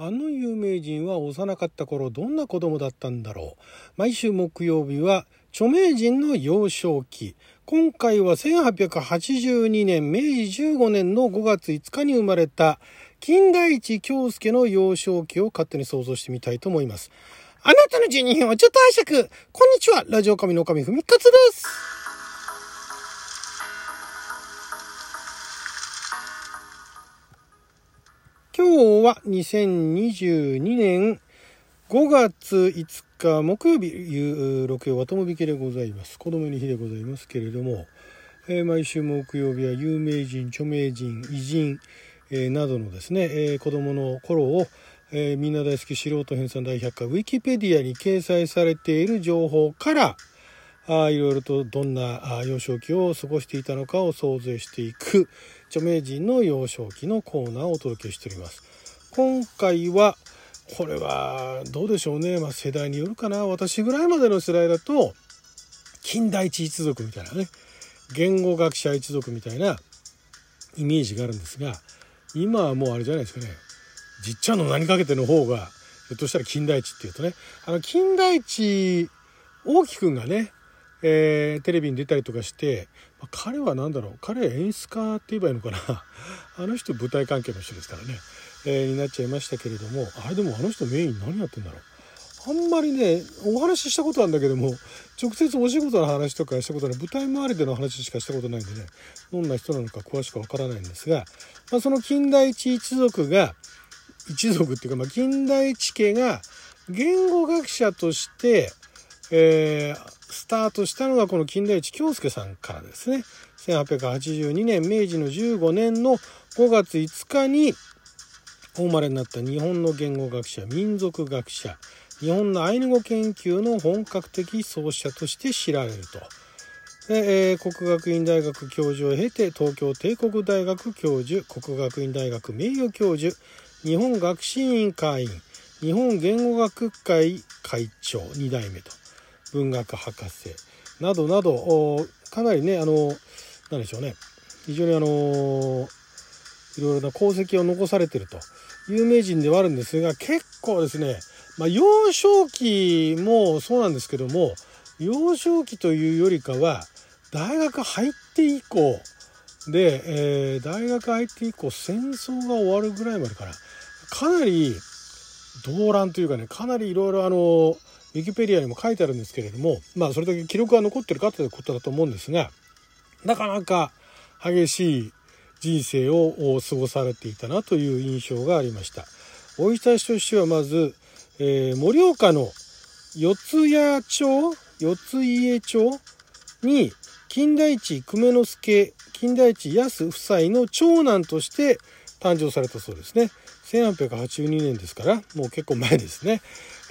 あの有名人は幼かった頃どんな子供だったんだろう。毎週木曜日は著名人の幼少期。今回は1882年明治15年の5月5日に生まれた金田一京介の幼少期を勝手に想像してみたいと思います。あなたの12分をちょっと拝借。こんにちは。ラジオ神の神ふみかつです。今日は2022年5月5日木曜日、夕六曜はともびきでございます。子供の日でございますけれども、えー、毎週木曜日は有名人、著名人、偉人、えー、などのですね、えー、子供の頃を、えみんな大好き素人編纂大百科ウィキペディアに掲載されている情報からあいろいろとどんなあ幼少期を過ごしていたのかを想像していく著名人の幼少期のコーナーをお届けしております。今回はこれはどうでしょうね、まあ、世代によるかな。私ぐらいまでの世代だと金田一一族みたいなね。言語学者一族みたいなイメージがあるんですが今はもうあれじゃないですかね。じっちゃんの何かけての方がひょっとしたら金田一っていうとね。あの金田一大木くんがね、えー、テレビに出たりとかして、まあ、彼は何だろう彼は演出家って言えばいいのかな。あの人舞台関係の人ですからね。えー、になっちゃいましたけれどもあれでもあの人メイン何やってんだろう。あんまりねお話ししたことあるんだけども直接お仕事の話とかしたことない舞台周りでの話しかしたことないんでねどんな人なのか詳しくわからないんですが、まあ、その金田一一族が一族っていうか、まあ、金田一家が言語学者として、えー、スタートしたのがこの金田一京介さんからですね1882年明治の15年の5月5日にお生まれになった日本の言語学者民族学者日本のアイヌ語研究の本格的創始者として知られると。で、えー、国学院大学教授を経て東京帝国大学教授国学院大学名誉教授日本学士委員会員日本言語学会会長2代目と文学博士。などなどかなりねあの何でしょうね。非常にあのいろいろな功績を残されてると。有名人ではあるんですが結構ですね、まあ、幼少期もそうなんですけども幼少期というよりかは大学入って以降で、えー、大学入って以降戦争が終わるぐらいまでかなかなり動乱というかねかなりいろいろあのウィキペディアにも書いてあるんですけれどもまあそれだけ記録が残ってるかということだと思うんですがなかなか激しい人生を過ごされていたなという印象がありました。生い立ちとしてはまず、えー、岡の四谷町四家町に金田一久米之助金田一安夫妻の長男として誕生されたそうですね。1882年ですからもう結構前ですね、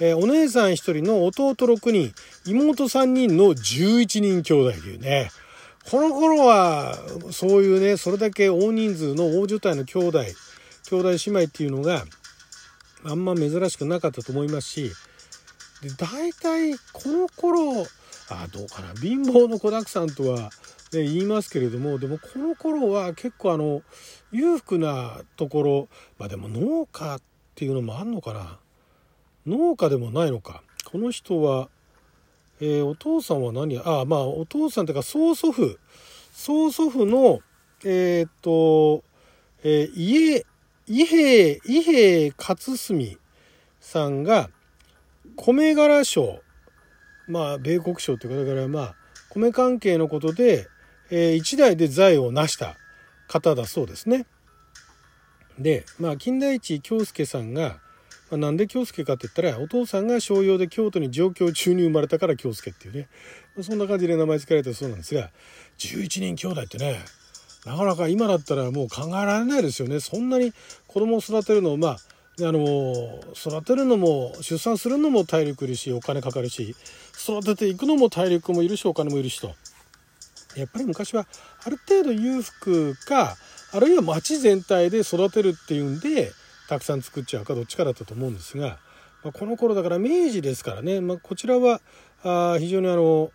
えー、お姉さん1人の弟6人妹3人の11人兄弟というね。この頃はそういうねそれだけ大人数の大所帯の兄弟兄弟姉妹っていうのがあんま珍しくなかったと思いますしで大体この頃あどうかな貧乏の子だくさんとは、ね、言いますけれどもでもこの頃は結構あの裕福なところまあでも農家っていうのもあんのかな？農家でもないのか。この人はえー、お父さんは何？ああまあお父さんというか曽祖父。曽祖父のえっ、と、えー、家伊兵伊兵勝澄さんが米柄賞まあ米国賞というかだからまあ米関係のことで、えー、一代で財を成した方だそうですね。でまあ金田一京介さんがまあ、なんで京介かって言ったらお父さんが商用で京都に上京中に生まれたから京介っていうね、そんな感じで名前付けられたそうなんですが11人兄弟ってねなかなか今だったらもう考えられないですよね。そんなに子供を育てるのをまああの育てるのも出産するのも体力いるしお金かかるし育てていくのも体力もいるしお金もいるしと。やっぱり昔はある程度裕福かあるいは町全体で育てるっていうんでたくさん作っちゃうかどっちかだったと思うんですが、まあ、この頃だから明治ですからね、まあ、こちらはあ非常にあの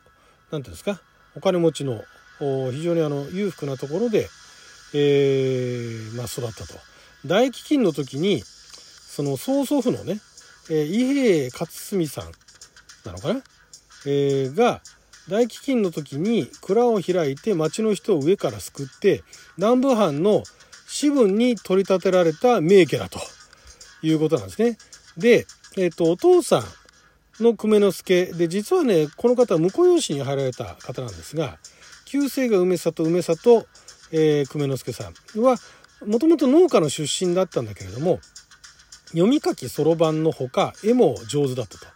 何ていうんですかお金持ちの非常にあの裕福なところで、えー、まあ、育ったと。大飢饉の時にその曽祖父のね、えー、伊兵衛勝澄さんなのかな、えー、が大飢饉の時に蔵を開いて町の人を上から救って南部藩の士分に取り立てられた名家だということなんですね。で、えっ、と、お父さんの久米之助で、実はね、この方は婿養子に入られた方なんですが、旧姓が梅里、梅里、えー、久米之助さんは、もともと農家の出身だったんだけれども、読み書きそろばんのほか、絵も上手だったと。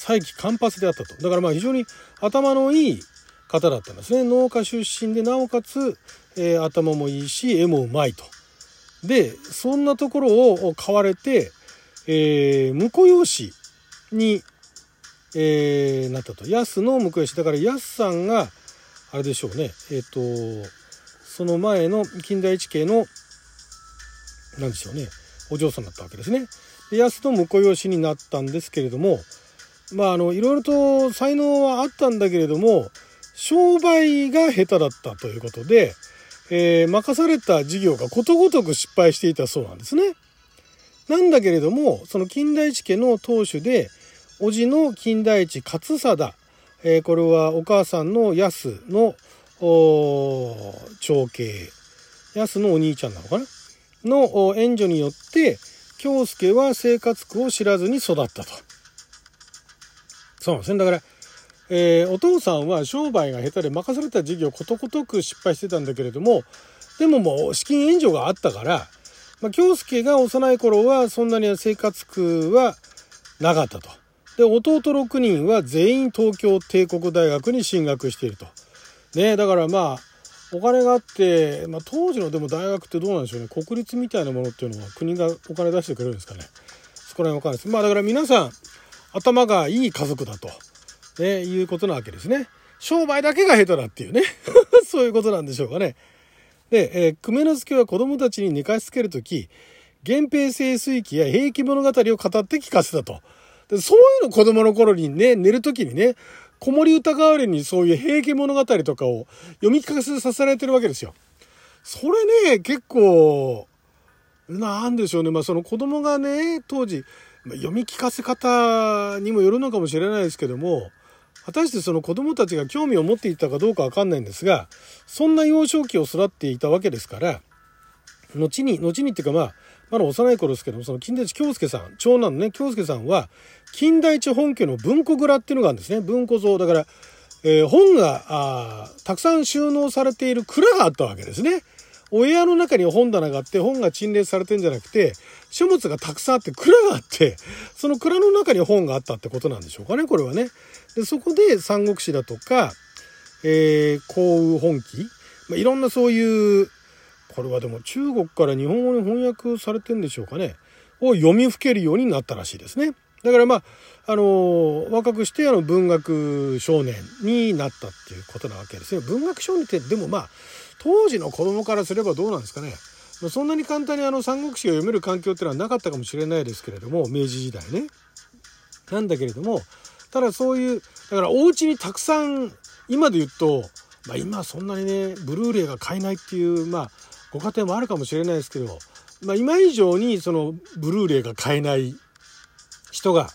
再起間髪であったと。だからまあ非常に頭のいい方だったんですね。農家出身で、なおかつ、えー、頭もいいし、絵もうまいと。で、そんなところを買われて、えー、婿養子に、えー、なったと。安の婿養子。だから安さんが、あれでしょうね。えっ、ー、と、その前の近代一系の、なんでしょうね。お嬢さんだったわけですね。で安の婿養子になったんですけれども、まあ、あの、いろいろと才能はあったんだけれども、商売が下手だったということで、えー、任された事業がことごとく失敗していたそうなんですね。なんだけれども、その金田一家の当主で、叔父の金田一勝貞、えー、これはお母さんの安の長兄、安のお兄ちゃんなのかな？の援助によって、京介は生活苦を知らずに育ったと。そうですね。だから、えー、お父さんは商売が下手で任された事業ことごとく失敗してたんだけれども、でももう資金援助があったから、まあ、京介が幼い頃はそんなに生活苦はなかったと。で、弟6人は全員東京帝国大学に進学していると。ね、だからまあ、お金があって、まあ、当時のでも大学ってどうなんでしょうね。国立みたいなものっていうのは国がお金出してくれるんですかね。そこら辺わかんないです。まあだから皆さん、頭がいい家族だと。ね、いうことなわけですね。商売だけが下手だっていうね。そういうことなんでしょうかね。で、えー、久米之助は子供たちに寝かしつけるとき、源平清水記や平気物語を語って聞かせたと。でそういうの子供の頃にね、寝るときにね、子守歌代わりにそういう平家物語とかを読み聞かせさせられてるわけですよ。それね、結構、なんでしょうね。まあその子供がね、当時、ま読み聞かせ方にもよるのかもしれないですけども、果たしてその子供たちが興味を持っていたかどうかわかんないんですが、そんな幼少期を育っていたわけですから、後に、後にっていうかまあ、まだ幼い頃ですけども、その金田一京介さん、長男のね、京介さんは、金田一本家の文庫蔵っていうのがあるんですね。文庫蔵。だから、えー、本が、たくさん収納されている蔵があったわけですね。お部屋の中に本棚があって、本が陳列されてんじゃなくて、書物がたくさんあって、蔵があって、その蔵の中に本があったってことなんでしょうかね、これはね。で、そこで三国志だとか、えー、幸雨本記、まあ、いろんなそういう、これはでも中国から日本語に翻訳されてんでしょうかね、を読み吹けるようになったらしいですね。だからまあ、あのー、若くしてあの文学少年になったっていうことなわけですよ。文学少年ってでもまあ、当時の子供からすればどうなんですかね。そんなに簡単にあの三国志が読める環境っていうのはなかったかもしれないですけれども、明治時代ね。なんだけれども、ただそういう、だからお家にたくさん、今で言うと、まあ今そんなにね、ブルーレイが買えないっていう、まあご家庭もあるかもしれないですけど、まあ今以上にそのブルーレイが買えない人が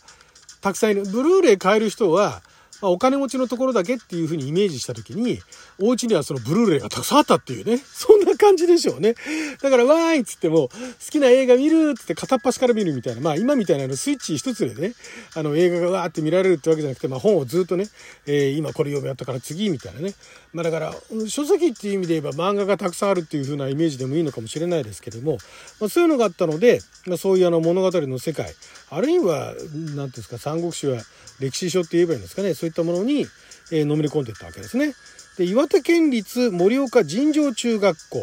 たくさんいる。ブルーレイ買える人は、まあ、お金持ちのところだけっていうふうにイメージした時に、お家にはそのブルーレイがたくさんあったっていうね。そな感じでしょうね。だから、わーいっつっても、好きな映画見るっつって片っ端から見るみたいな。まあ今みたいなのスイッチ一つでね、あの映画がわーって見られるってわけじゃなくて、まあ本をずっとね、えー、今これ読み合ったから次みたいなね。まあだから、書籍っていう意味で言えば漫画がたくさんあるっていう風なイメージでもいいのかもしれないですけども、まあそういうのがあったので、まあそういうあの物語の世界、あるいは、何て言うんですか、三国志は歴史書って言えばいいんですかね、そういったものに、えー、のめり込んでいったわけですね。で岩手県立盛岡尋常中学校、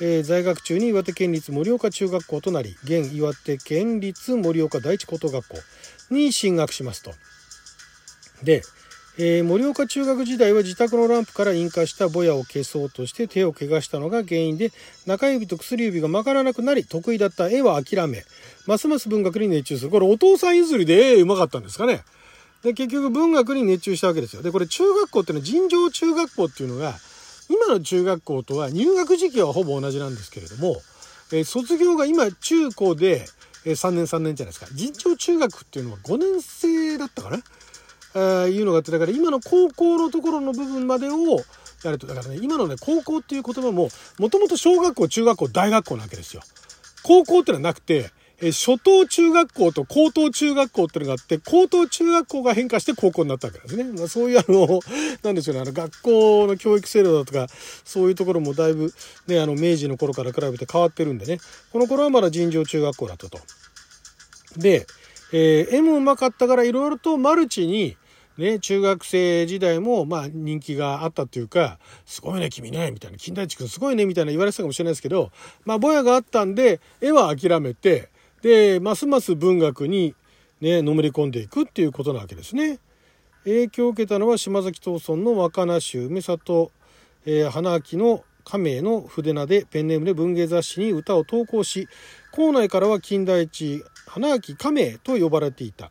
えー、在学中に岩手県立盛岡中学校となり現岩手県立盛岡第一高等学校に進学しますと。で、えー、盛岡中学時代は自宅のランプから引火したぼやを消そうとして手を怪我したのが原因で中指と薬指が曲がらなくなり得意だった絵は諦めますます文学に熱中する。これお父さん譲りで絵うまかったんですかね。で、結局文学に熱中したわけですよ。で、これ中学校っていうのは尋常中学校っていうのが、今の中学校とは入学時期はほぼ同じなんですけれども、えー、卒業が今中高で、えー、3年3年じゃないですか。尋常中学っていうのは5年生だったかな？えー、いうのがあって、だから今の高校のところの部分までをやると、だからね、今のね、高校っていう言葉も、もともと小学校、中学校、大学校なわけですよ。高校ってのはなくて、え初等中学校と高等中学校っていうのがあって、高等中学校が変化して高校になったわけですね。まあ、そういうあの、なんでしょうね、あの、学校の教育制度だとか、そういうところもだいぶ、ね、あの、明治の頃から比べて変わってるんでね、この頃はまだ尋常中学校だったと。で、えー、M うまかったからいろいろとマルチに、ね、中学生時代も、まあ、人気があったっていうか、すごいね、君ね、みたいな、金田一君すごいね、みたいな言われてたかもしれないですけど、まあ、ぼやがあったんで、絵は諦めて、で、ますます文学にね、のめり込んでいくっていうことなわけですね。影響を受けたのは島崎藤村の若菜集、梅里、えー、花秋の亀の筆名でペンネームで文芸雑誌に歌を投稿し、校内からは金田一、花秋亀と呼ばれていた。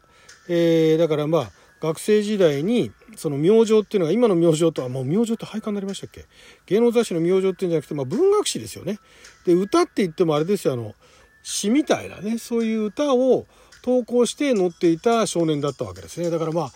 えー、だからまあ、学生時代にその明星っていうのが今の明星とはもう明星って廃刊になりましたっけ？芸能雑誌の明星っていうんじゃなくて、まあ、文学誌ですよね。で歌って言ってもあれですよあの詩みたいなねそういう歌を投稿して載っていた少年だったわけですね。だからまあ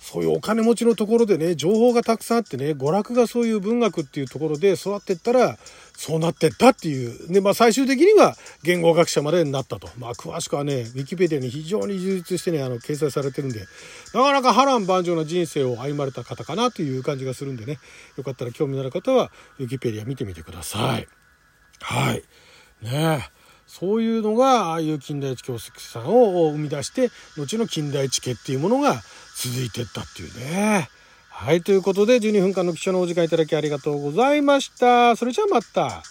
そういうお金持ちのところでね情報がたくさんあってね娯楽がそういう文学っていうところで育ってったらそうなってったっていう。で、まあ最終的には言語学者までになったと。まあ詳しくはね、ウィキペディアに非常に充実してね、あの、掲載されてるんで、なかなか波乱万丈な人生を歩まれた方かなという感じがするんでね、よかったら興味のある方は、ウィキペディア見てみてください。はい。ねえ。そういうのが、ああいう近代一教室さんを生み出して、後の近代一家っていうものが続いてったっていうね。はい、ということで12分間の貴重なお時間いただきありがとうございました。それじゃあまた。